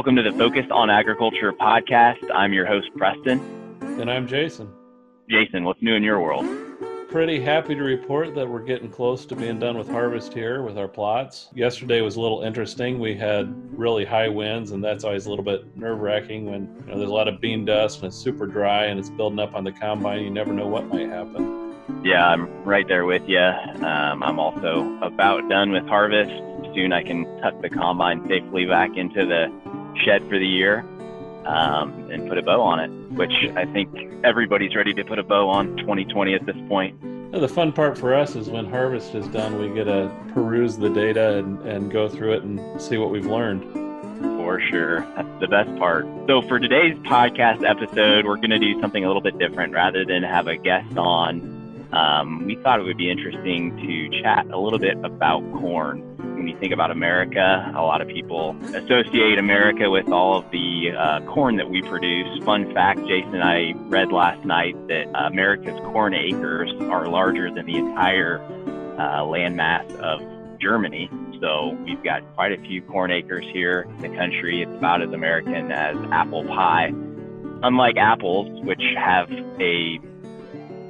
Welcome to the Focused on Agriculture podcast. I'm your host, Preston. And I'm Jason. Jason, what's new in your world? Pretty happy to report that we're getting close to being done with harvest here with our plots. Yesterday was a little interesting. We had really high winds, and that's always a little bit nerve wracking when you know, there's a lot of bean dust and it's super dry and it's building up on the combine. You never know what might happen. Yeah, I'm right there with you. Um, I'm also about done with harvest. Soon I can tuck the combine safely back into the shed for the year um, and put a bow on it, which I think everybody's ready to put a bow on 2020 at this point. The fun part for us is when harvest is done, we get to peruse the data and, and go through it and see what we've learned. For sure. That's the best part. So, for today's podcast episode, we're going to do something a little bit different. Rather than have a guest on, um, we thought it would be interesting to chat a little bit about corn when you think about America, a lot of people associate America with all of the uh, corn that we produce. Fun fact Jason I read last night that America's corn acres are larger than the entire uh, landmass of Germany. So we've got quite a few corn acres here in the country. It's about as American as apple pie. Unlike apples, which have a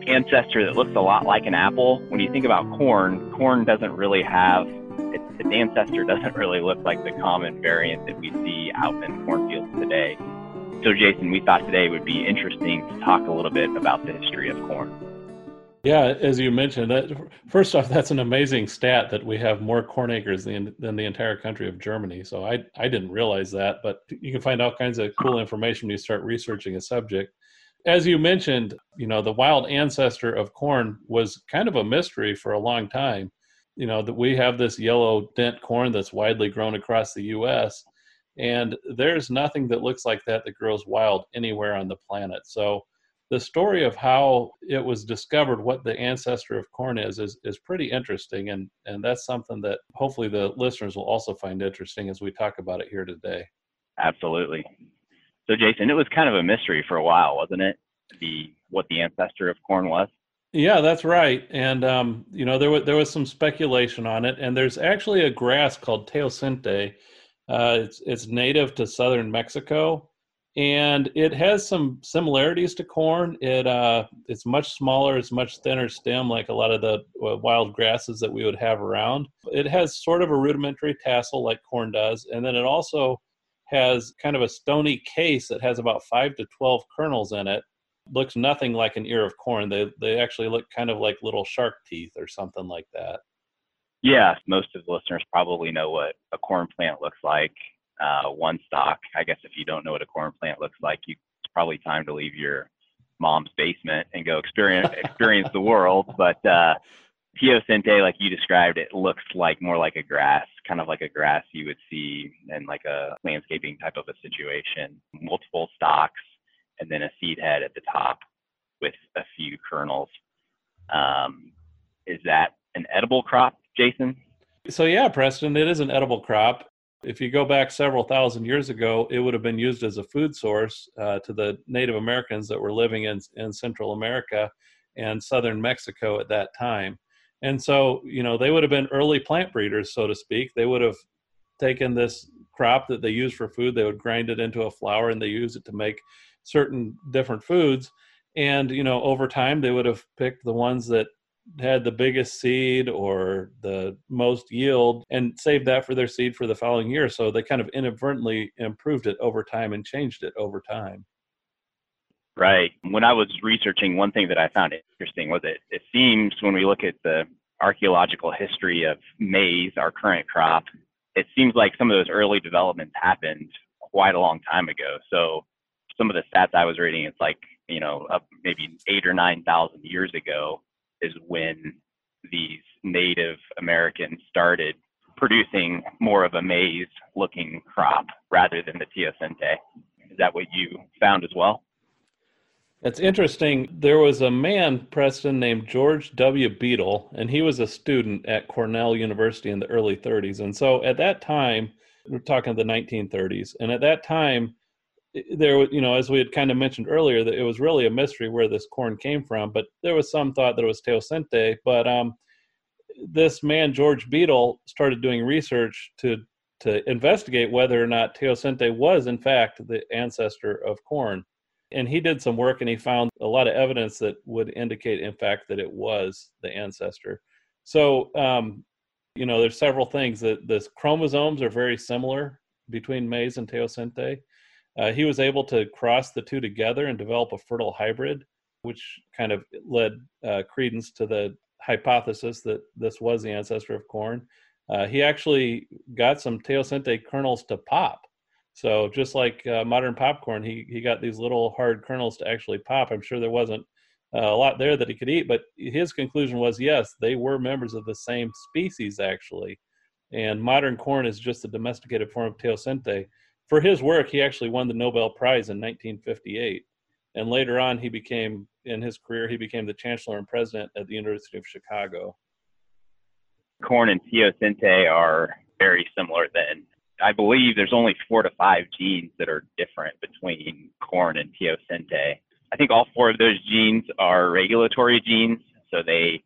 ancestor that looks a lot like an apple, when you think about corn, corn doesn't really have its ancestor doesn't really look like the common variant that we see out in cornfields today. So, Jason, we thought today would be interesting to talk a little bit about the history of corn. Yeah, as you mentioned, that, first off, that's an amazing stat that we have more corn acres than, than the entire country of Germany. So I, I didn't realize that, but you can find all kinds of cool information when you start researching a subject. As you mentioned, you know, the wild ancestor of corn was kind of a mystery for a long time you know that we have this yellow dent corn that's widely grown across the U.S. and there's nothing that looks like that that grows wild anywhere on the planet. So the story of how it was discovered, what the ancestor of corn is, is is pretty interesting, and and that's something that hopefully the listeners will also find interesting as we talk about it here today. Absolutely. So Jason, it was kind of a mystery for a while, wasn't it? The what the ancestor of corn was. Yeah, that's right. And um, you know, there was there was some speculation on it, and there's actually a grass called teosinte. Uh, it's it's native to southern Mexico, and it has some similarities to corn. It uh, it's much smaller, it's much thinner stem, like a lot of the uh, wild grasses that we would have around. It has sort of a rudimentary tassel like corn does, and then it also has kind of a stony case that has about five to twelve kernels in it looks nothing like an ear of corn. They they actually look kind of like little shark teeth or something like that. Yeah, most of the listeners probably know what a corn plant looks like. Uh, one stalk. I guess if you don't know what a corn plant looks like, you, it's probably time to leave your mom's basement and go experience experience the world. But uh, teosinte, like you described, it looks like more like a grass, kind of like a grass you would see in like a landscaping type of a situation. Multiple stalks, and then a seed head at the top with a few kernels. Um, is that an edible crop, Jason? So, yeah, Preston, it is an edible crop. If you go back several thousand years ago, it would have been used as a food source uh, to the Native Americans that were living in, in Central America and southern Mexico at that time. And so, you know, they would have been early plant breeders, so to speak. They would have taken this crop that they use for food, they would grind it into a flour and they use it to make certain different foods. And you know over time they would have picked the ones that had the biggest seed or the most yield and saved that for their seed for the following year. So they kind of inadvertently improved it over time and changed it over time. Right. When i was researching one thing that i found interesting was it it seems when we look at the archaeological history of maize our current crop it seems like some of those early developments happened quite a long time ago. So some of the stats I was reading, it's like you know maybe eight or nine thousand years ago is when these Native Americans started producing more of a maize-looking crop rather than the teosinte. Is that what you found as well? It's interesting. There was a man, Preston, named George W. Beadle, and he was a student at Cornell University in the early 30s. And so at that time, we're talking the 1930s, and at that time, there was you know as we had kind of mentioned earlier that it was really a mystery where this corn came from but there was some thought that it was teosinte but um, this man george beadle started doing research to to investigate whether or not Teosinte was, in fact, the ancestor of corn. And he did some work and he found a lot of evidence that would indicate, in fact, that it was the ancestor. So, um, you know, there's several things that the chromosomes are very similar between maize and teosinte. Uh, he was able to cross the two together and develop a fertile hybrid, which kind of led uh, credence to the hypothesis that this was the ancestor of corn. Uh, he actually got some teosinte kernels to pop. So just like uh, modern popcorn, he he got these little hard kernels to actually pop. I'm sure there wasn't uh, a lot there that he could eat, but his conclusion was yes, they were members of the same species actually. And modern corn is just a domesticated form of teosinte. For his work, he actually won the Nobel Prize in 1958. And later on, he became, in his career, he became the chancellor and president at the University of Chicago corn and teosinte are very similar then. I believe there's only four to five genes that are different between corn and teosinte. I think all four of those genes are regulatory genes. So they,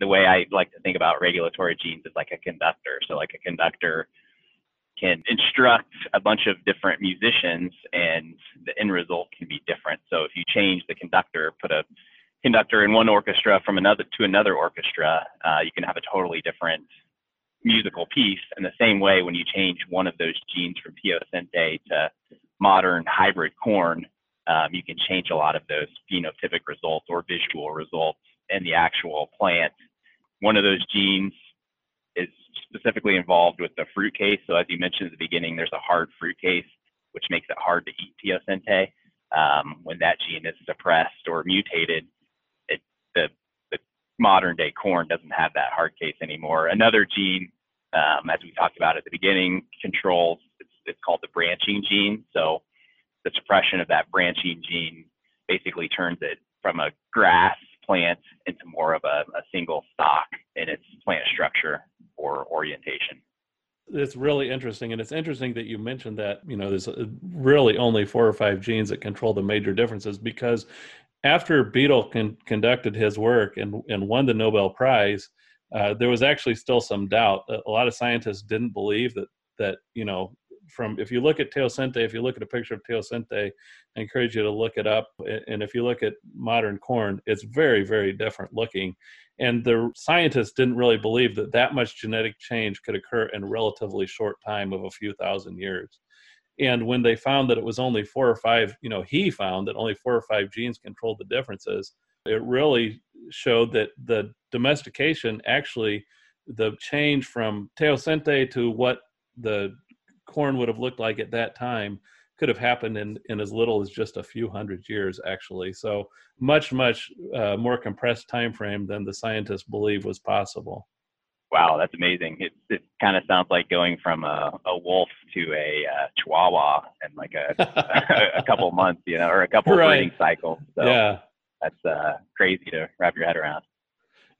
the way I like to think about regulatory genes is like a conductor. So like a conductor can instruct a bunch of different musicians and the end result can be different. So if you change the conductor, put a conductor in one orchestra from another to another orchestra, uh, you can have a totally different musical piece. And the same way, when you change one of those genes from teosinte to modern hybrid corn, um, you can change a lot of those phenotypic results or visual results in the actual plant. One of those genes is specifically involved with the fruit case. So as you mentioned at the beginning, there's a hard fruit case, which makes it hard to eat teosinte. Um, when that gene is suppressed or mutated, the, the modern day corn doesn't have that hard case anymore. Another gene, um, as we talked about at the beginning, controls, it's, it's called the branching gene. So the suppression of that branching gene basically turns it from a grass plant into more of a, a single stock in its plant structure or orientation it's really interesting and it's interesting that you mentioned that you know there's really only four or five genes that control the major differences because after Beadle con- conducted his work and, and won the Nobel Prize, uh, there was actually still some doubt. A lot of scientists didn't believe that that you know from if you look at teosinte, if you look at a picture of teosinte, I encourage you to look it up. And if you look at modern corn, it's very very different looking. And the scientists didn't really believe that that much genetic change could occur in a relatively short time of a few thousand years and when they found that it was only four or five you know he found that only four or five genes controlled the differences it really showed that the domestication actually the change from teosinte to what the corn would have looked like at that time could have happened in, in as little as just a few hundred years actually so much much uh, more compressed time frame than the scientists believe was possible wow, that's amazing. It, it kind of sounds like going from a, a wolf to a uh, chihuahua in like a, a, couple months, you know, or a couple right. breeding cycles. So yeah. that's uh, crazy to wrap your head around.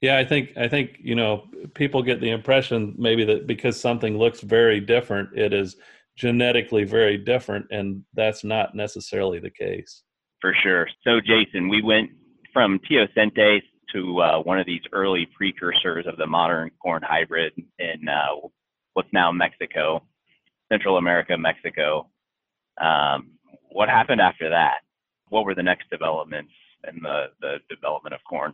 Yeah, I think I think you know people get the impression maybe that because something looks very different, it is genetically very different, and that's not necessarily the case. For sure. So, Jason, we went from teosinte to uh, one of these early precursors of the modern corn hybrid in uh, what's now Mexico, Central America, Mexico. Um, what happened after that? What were the next developments in the, the development of corn?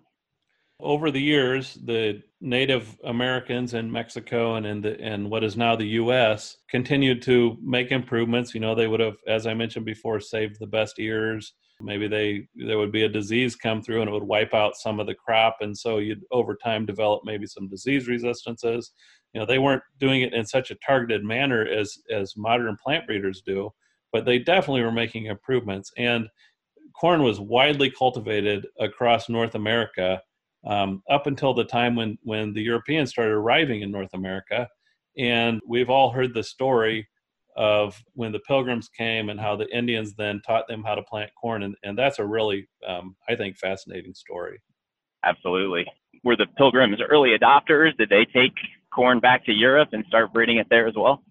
Over the years, the Native Americans in Mexico and in the and what is now the U.S. continued to make improvements. You know, they would have, as I mentioned before, saved the best ears maybe they there would be a disease come through and it would wipe out some of the crop and so you'd over time develop maybe some disease resistances you know they weren't doing it in such a targeted manner as as modern plant breeders do but they definitely were making improvements and corn was widely cultivated across north america um, up until the time when when the europeans started arriving in north america and we've all heard the story of when the pilgrims came and how the Indians then taught them how to plant corn. And, and that's a really, um, I think, fascinating story. Absolutely. Were the pilgrims early adopters? Did they take corn back to Europe and start breeding it there as well?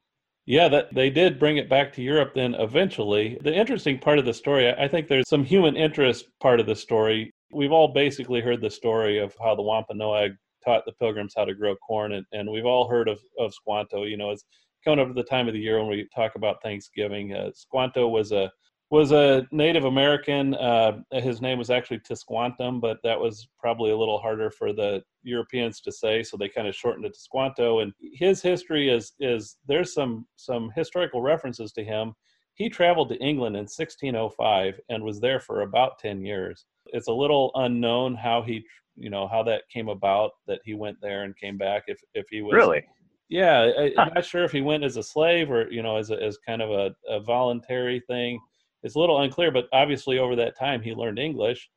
Yeah, that they did bring it back to Europe then eventually. The interesting part of the story, I think there's some human interest part of the story. We've all basically heard the story of how the Wampanoag taught the pilgrims how to grow corn, and, and we've all heard of, of Squanto. You know, it's coming up to the time of the year when we talk about Thanksgiving. Uh, Squanto was a was a Native American. Uh, his name was actually Tisquantum, but that was probably a little harder for the Europeans to say, so they kind of shortened it to Squanto. And his history is is there's some some historical references to him. He traveled to England in 1605 and was there for about 10 years. It's a little unknown how he, you know, how that came about that he went there and came back. If if he was really yeah, I, am not sure if he went as a slave or you know as a, as kind of a, a voluntary thing it's a little unclear, but obviously over that time he learned English.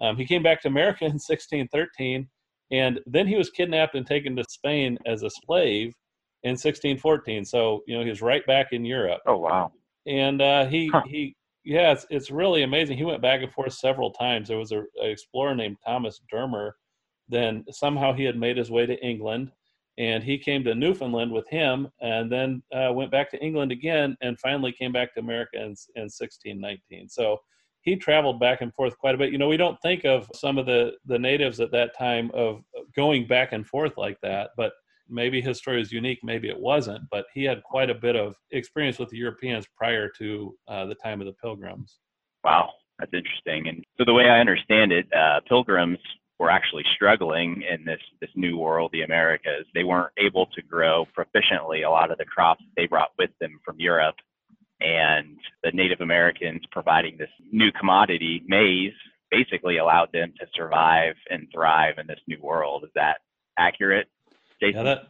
Um, he came back to America in 1613, and then he was kidnapped and taken to Spain as a slave in 1614. So you know he was right back in Europe. Oh wow! And uh, he huh. he yeah, it's it's really amazing. He went back and forth several times. There was a, a explorer named Thomas Dermer. Then somehow he had made his way to England and he came to Newfoundland with him, and then uh, went back to England again, and finally came back to America in, in 1619. So he traveled back and forth quite a bit. You know, we don't think of some of the the natives at that time of going back and forth like that, but maybe his story is unique, maybe it wasn't. But he had quite a bit of experience with the Europeans prior to uh, the time of the Pilgrims. Wow, that's interesting. And so the way I understand it, uh, Pilgrims were actually struggling in this this new world, the Americas. They weren't able to grow proficiently a lot of the crops they brought with them from Europe, and the Native Americans providing this new commodity, maize, basically allowed them to survive and thrive in this new world. Is that accurate, Jason? Yeah, that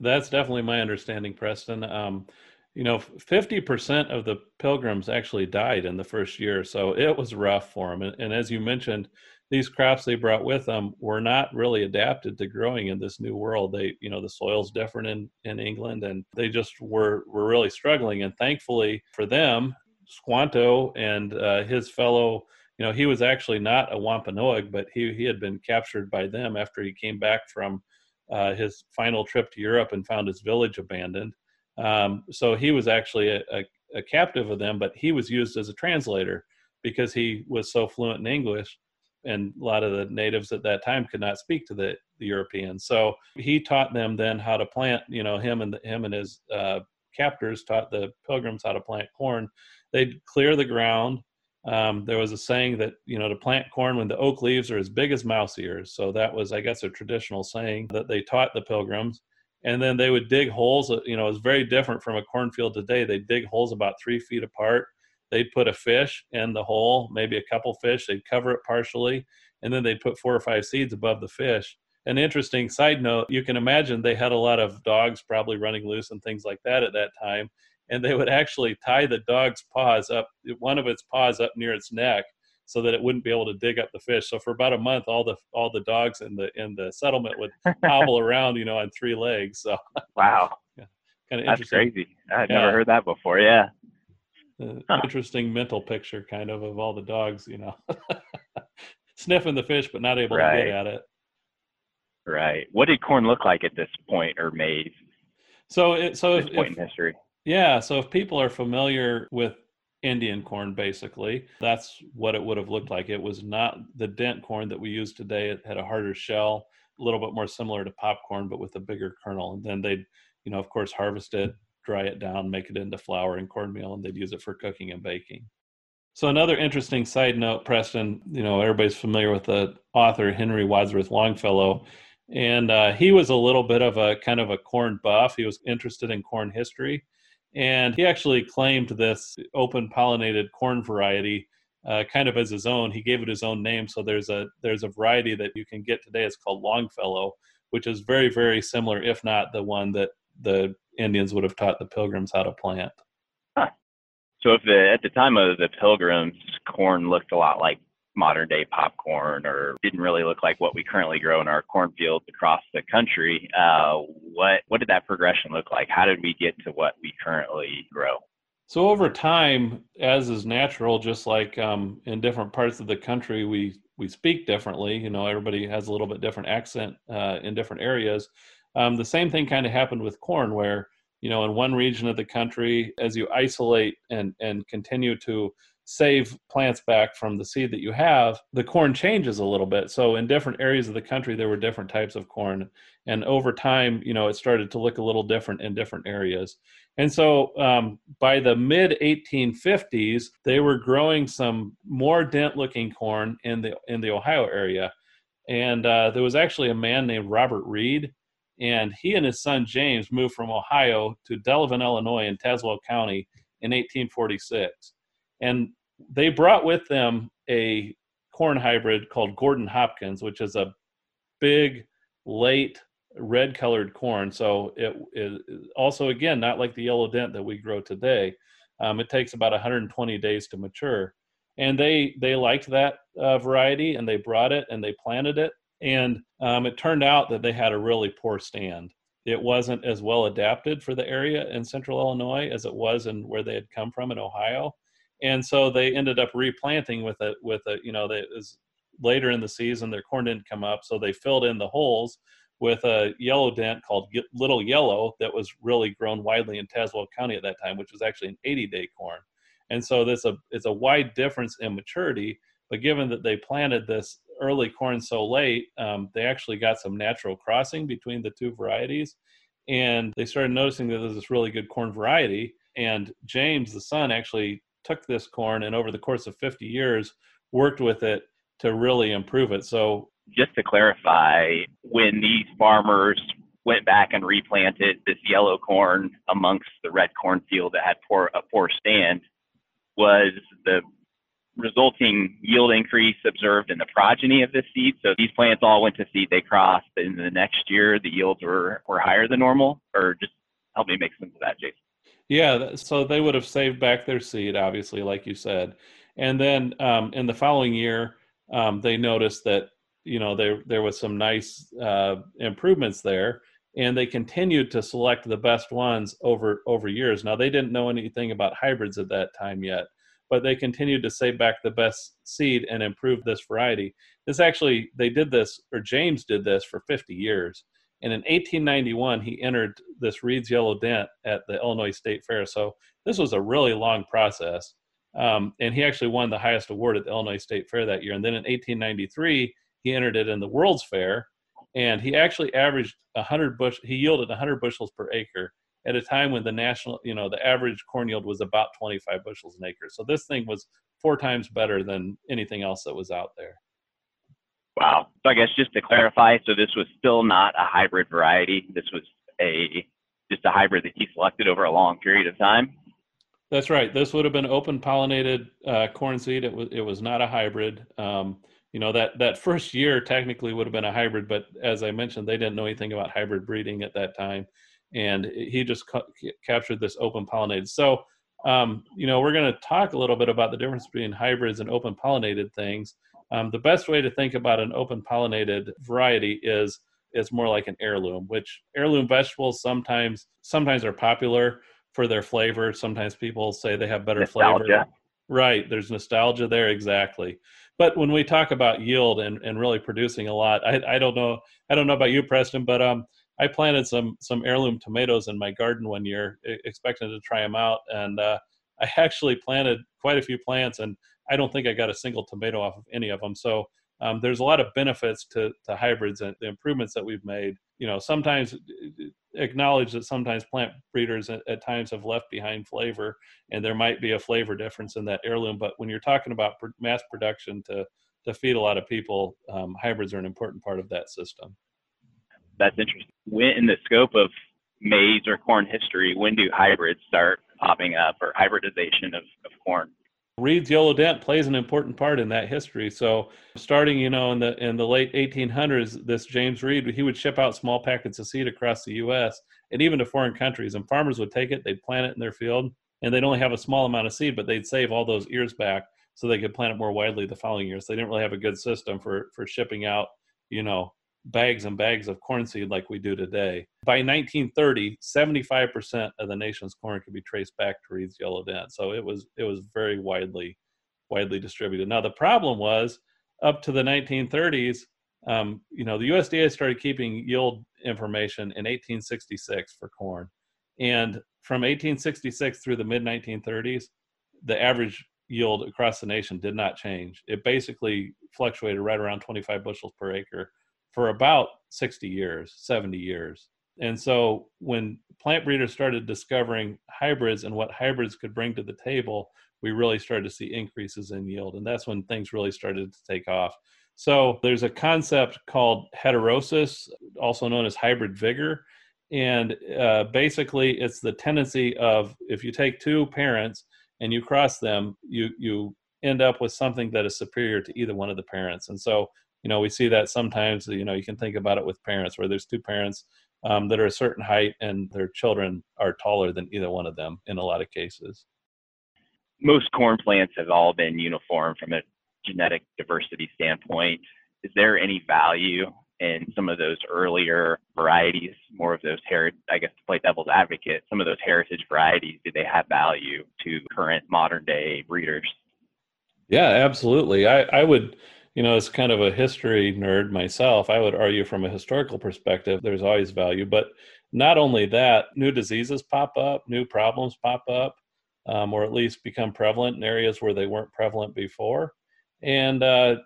that's definitely my understanding, Preston. Um, you know, 50% of the pilgrims actually died in the first year. So it was rough for them. And, and, as you mentioned, these crops they brought with them were not really adapted to growing in this new world. They, you know, the soil's different in, in England and they just were, were really struggling. And thankfully for them, Squanto and uh, his fellow, you know, he was actually not a Wampanoag, but he, he had been captured by them after he came back from uh, his final trip to Europe and found his village abandoned. Um, so he was actually a, a, a captive of them, but he was used as a translator because he was so fluent in English and a lot of the natives at that time could not speak to the, the Europeans. So he taught them then how to plant. You know, him and the, him and his uh, captors taught the pilgrims how to plant corn. They'd clear the ground. Um, there was a saying that you know to plant corn when the oak leaves are as big as mouse ears. So that was, I guess, a traditional saying that they taught the pilgrims. And then they would dig holes. Uh, you know, it's very different from a cornfield today. They dig holes about three feet apart they'd put a fish in the hole, maybe a couple fish, they'd cover it partially, and then they'd put four or five seeds above the fish. An interesting side note you can imagine they had a lot of dogs probably running loose and things like that at that time. And they would actually tie the dog's paws up, one of its paws up near its neck, so that it wouldn't be able to dig up the fish. So for about a month, all the all the dogs in the in the settlement would hobble around, you know, on three legs. So wow, yeah, kind of That's crazy. I'd yeah. never heard that before. Yeah uh, huh. interesting mental picture, kind of, of all the dogs, you know, sniffing the fish but not able right. to get at it. Right. What did corn look like at this point, or maize? So, it, so if, point if, in history. Yeah. So, if people are familiar with Indian corn, basically, that's what it would have looked like. It was not the dent corn that we use today. It had a harder shell, a little bit more similar to popcorn, but with a bigger kernel. And then they'd, you know, of course, harvest it, dry it down, make it into flour and cornmeal, and they'd use it for cooking and baking. So another interesting side note, Preston, you know, everybody's familiar with the author Henry Wadsworth Longfellow, and uh, he was a little bit of a kind of a corn buff. He was interested in corn history, and he actually claimed this open pollinated corn variety uh, kind of as his own. He gave it his own name. So there's a there's a variety that you can get today. It's called Longfellow, which is very very similar, if not the one that the Indians would have taught the pilgrims how to plant. Huh. So if the, at the time of the pilgrims, corn looked a lot like modern day popcorn or didn't really look like what we currently grow in our cornfields across the country, uh, what, what did that progression look like? How did we get to what we currently grow? So over time, as is natural, just like um, in different parts of the country, we we speak differently. You know, everybody has a little bit different accent uh, in different areas. Um, the same thing kind of happened with corn, where you know in one region of the country, as you isolate and and continue to save plants back from the seed that you have, the corn changes a little bit. So in different areas of the country, there were different types of corn, and over time, you know, it started to look a little different in different areas. And so um, by the mid 1850s, they were growing some more dent-looking corn in the in the Ohio area, and uh, there was actually a man named Robert Reed, and he and his son James moved from Ohio to Delavan, Illinois, in Tazewell County in 1846 and they brought with them a corn hybrid called Gordon Hopkins, which is a big, late red colored corn. So it is also, again, not like the yellow dent that we grow today. Um, it takes about 120 days to mature. And they, they liked that uh, variety and they brought it and they planted it. And um, it turned out that they had a really poor stand. It wasn't as well adapted for the area in central Illinois as it was in where they had come from in Ohio and so they ended up replanting with it with a you know later in the season their corn didn't come up so they filled in the holes with a yellow dent called little yellow that was really grown widely in Tazewell County at that time which was actually an 80 day corn. And so there's a it's a wide difference in maturity but given that they planted this early corn so late um, they actually got some natural crossing between the two varieties and they started noticing that there's this really good corn variety and james the son actually took this corn and over the course of 50 years worked with it to really improve it. So, just to clarify, when these farmers went back and replanted this yellow corn amongst the red corn field that had poor, a poor stand, was the resulting yield increase observed in the progeny of this seed. So these plants all went to seed, they crossed, and the next year the yields were, were higher than normal, or just help me make sense of that, Jason. Yeah, so they would have saved back their seed, obviously, like you said, and then um, in the following year, um, they noticed that you know there there was some nice uh, improvements there, and they continued to select the best ones over over years. Now they didn't know anything about hybrids at that time yet, but they continued to save back the best seed and improve this variety. This actually they did this, or James did this for 50 years. And in 1891, he entered this Reed's Yellow Dent at the Illinois State Fair. So this was a really long process. Um, and he actually won the highest award at the Illinois State Fair that year. And then in 1893, he entered it in the World's Fair, and he actually averaged 100 bush. He yielded 100 bushels per acre at a time when the national, you know, the average corn yield was about 25 bushels an acre. So this thing was four times better than anything else that was out there. Wow. So I guess just to clarify, so this was still not a hybrid variety. This was a just a hybrid that he selected over a long period of time. That's right. This would have been open pollinated uh, corn seed. It was it was not a hybrid. Um, you know that that first year technically would have been a hybrid, but as I mentioned, they didn't know anything about hybrid breeding at that time, and he just ca- captured this open pollinated. So um, you know we're going to talk a little bit about the difference between hybrids and open pollinated things. Um, the best way to think about an open pollinated variety is is more like an heirloom, which heirloom vegetables sometimes sometimes are popular for their flavor. Sometimes people say they have better nostalgia. flavor. Right, there's nostalgia there exactly. But when we talk about yield and, and really producing a lot, I, I don't know I don't know about you, Preston, but um, I planted some some heirloom tomatoes in my garden one year, expecting to try them out, and uh, I actually planted quite a few plants and I don't think I got a single tomato off of any of them. So um, there's a lot of benefits to, to hybrids and the improvements that we've made. You know, sometimes acknowledge that sometimes plant breeders at, at, times have left behind flavor, and there might be a flavor difference in that heirloom. But when you're talking about mass production to to feed a lot of people, um, hybrids are an important part of that system. That's interesting. When in the scope of maize or corn history, when do hybrids start popping up or hybridization of, of corn? Reed's yellow dent plays an important part in that history. So, starting, you know, in the in the late 1800s, this James Reed he would ship out small packets of seed across the U.S. and even to foreign countries, and farmers would take it, they'd plant it in their field, and they'd only have a small amount of seed, but they'd save all those ears back so they could plant it more widely the following year. So they didn't really have a good system for for shipping out, you know, bags and bags of corn seed like we do today. By 1930, 75% of the nation's corn could be traced back to Reed's yellow dent. So it was it was very widely widely distributed. Now the problem was up to the 1930s, um, you know, the USDA started keeping yield information in 1866 for corn, and from 1866 through the mid 1930s, the average yield across the nation did not change. It basically fluctuated right around 25 bushels per acre for about 60 years, 70 years. And so when plant breeders started discovering hybrids and what hybrids could bring to the table, we really started to see increases in yield. And that's when things really started to take off. So there's a concept called heterosis, also known as hybrid vigor. And uh, basically, it's the tendency of if you take two parents and you cross them, you you end up with something that is superior to either one of the parents. And so, you know, we see that sometimes. You know, you can think about it with parents where there's two parents um, that are a certain height and their children are taller than either one of them in a lot of cases. Most corn plants have all been uniform from a genetic diversity standpoint. Is there any value in some of those earlier varieties, more of those heritage, I guess to play devil's advocate, some of those heritage varieties, do they have value to current modern day breeders? Yeah, absolutely. I, I would, you know, as kind of a history nerd myself, I would argue from a historical perspective, there's always value. But not only that, new diseases pop up, new problems pop up, um, or at least become prevalent in areas where they weren't prevalent before and uh,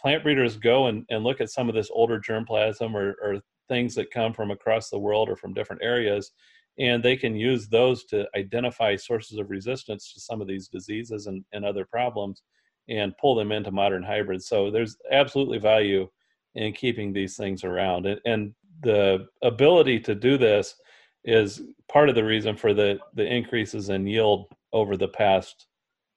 plant breeders go and, and look at some of this older germplasm or, or things that come from across the world or from different areas and they can use those to identify sources of resistance to some of these diseases and, and other problems and pull them into modern hybrids. So there's absolutely value in keeping these things around. And, and the ability to do this is part of the reason for the the increases in yield over the past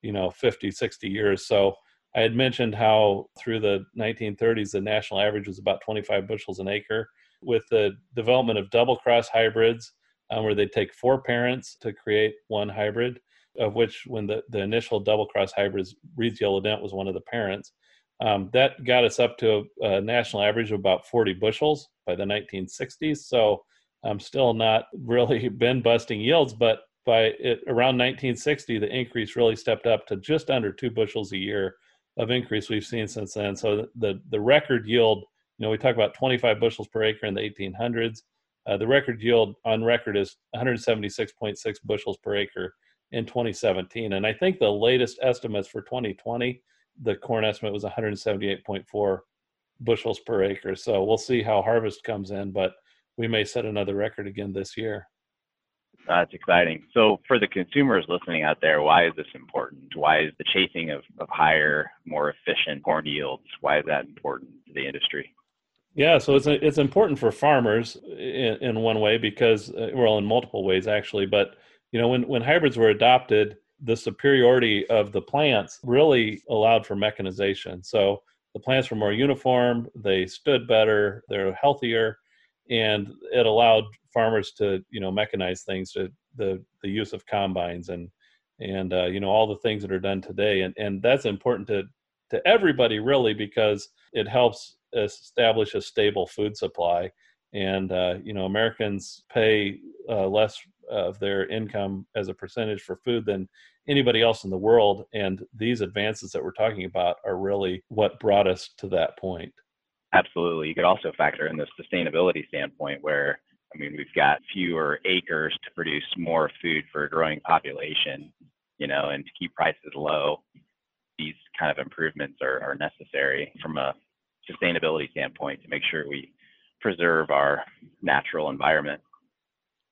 you know 50 60 years. So I had mentioned how through the 1930s, the national average was about 25 bushels an acre. With the development of double cross hybrids, um, where they take four parents to create one hybrid, of which when the, the initial double cross hybrids, Reed's Yellow Dent was one of the parents. Um, that got us up to a, a, national average of about 40 bushels by the 1960s. So I'm still not really been busting yields, but by it, around 1960, the increase really stepped up to just under two bushels a year of increase we've seen since then. So the the record yield, you know, we talk about 25 bushels per acre in the 1800s. Uh, the record yield on record is 176.6 bushels per acre in 2017, and I think the latest estimates for 2020, the corn estimate was 178.4 bushels per acre. So we'll see how harvest comes in, but we may set another record again this year. That's exciting. So, for the consumers listening out there, why is this important? Why is the chasing of, of higher, more efficient corn yields? Why is that important to the industry? Yeah, so it's it's important for farmers in, in one way because uh, well, in multiple ways actually. But you know, when when hybrids were adopted, the superiority of the plants really allowed for mechanization. So the plants were more uniform, they stood better, they're healthier, and it allowed farmers to you know mechanize things to the the use of combines and and uh, you know all the things that are done today and and that's important to to everybody really because it helps establish a stable food supply and uh, you know americans pay uh, less of their income as a percentage for food than anybody else in the world and these advances that we're talking about are really what brought us to that point absolutely you could also factor in the sustainability standpoint where I mean, we've got fewer acres to produce more food for a growing population, you know, and to keep prices low. These kind of improvements are, are necessary from a sustainability standpoint to make sure we preserve our natural environment.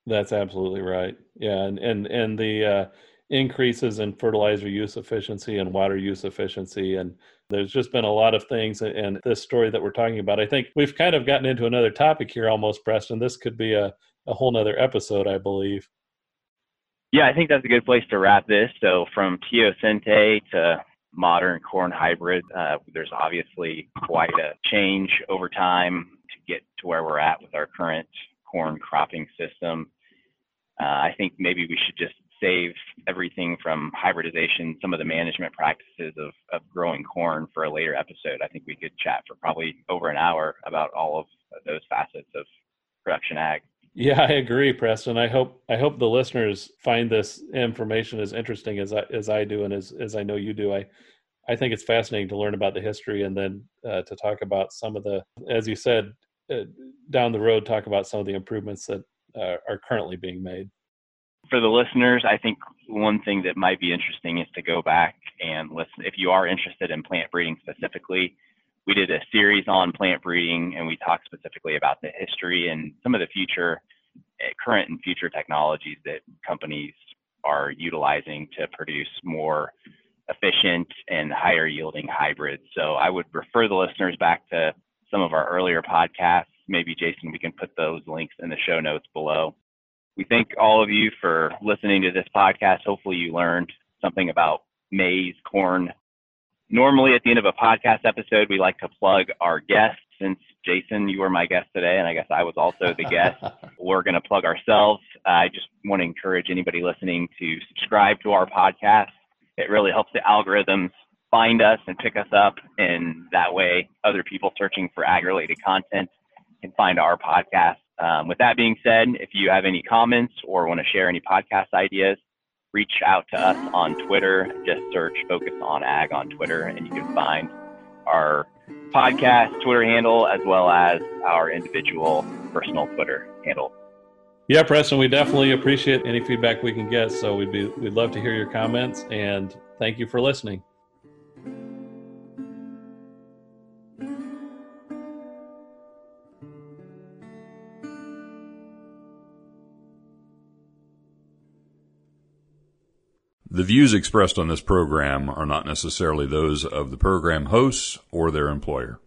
That's absolutely right. Yeah, and and and the uh, increases in fertilizer use efficiency and water use efficiency and there's just been a lot of things and this story that we're talking about i think we've kind of gotten into another topic here almost preston. This could be a, a whole nother episode i believe. Yeah i think that's a good place to wrap this. So from teosinte to modern corn hybrid uh, there's obviously quite a change over time to get to where we're at with our current corn cropping system uh, i think maybe we should just save everything from hybridization, some of the management practices of, of growing corn for a later episode. I think we could chat for probably over an hour about all of those facets of production ag. Yeah, I agree, Preston. I hope I hope the listeners find this information as interesting as I as I do and as as I know you do. I I think it's fascinating to learn about the history and then uh, to talk about some of the, as you said, uh, down the road, talk about some of the improvements that uh, are currently being made. For the listeners, I think one thing that might be interesting is to go back and listen. If you are interested in plant breeding specifically, we did a series on plant breeding and we talked specifically about the history and some of the future, eh, current and future technologies that companies are utilizing to produce more efficient and higher yielding hybrids. So I would refer the listeners back to some of our earlier podcasts. Maybe Jason, we can put those links in the show notes below. We thank all of you for listening to this podcast. Hopefully you learned something about maize, corn. Normally at the end of a podcast episode, we like to plug our guests. Since Jason, you were my guest today, and I guess I was also the guest, we're going to plug ourselves. I just want to encourage anybody listening to subscribe to our podcast. It really helps the algorithms find us and pick us up. And that way, other people searching for ag related content can find our podcast. Um, with that being said, if you have any comments or want to share any podcast ideas, reach out to us on Twitter. Just search Focus on Ag on Twitter, and you can find our podcast Twitter handle as well as our individual personal Twitter handle. Yeah, Preston, we definitely appreciate any feedback we can get. So we'd be we'd love to hear your comments and thank you for listening. The views expressed on this program are not necessarily those of the program hosts or their employer.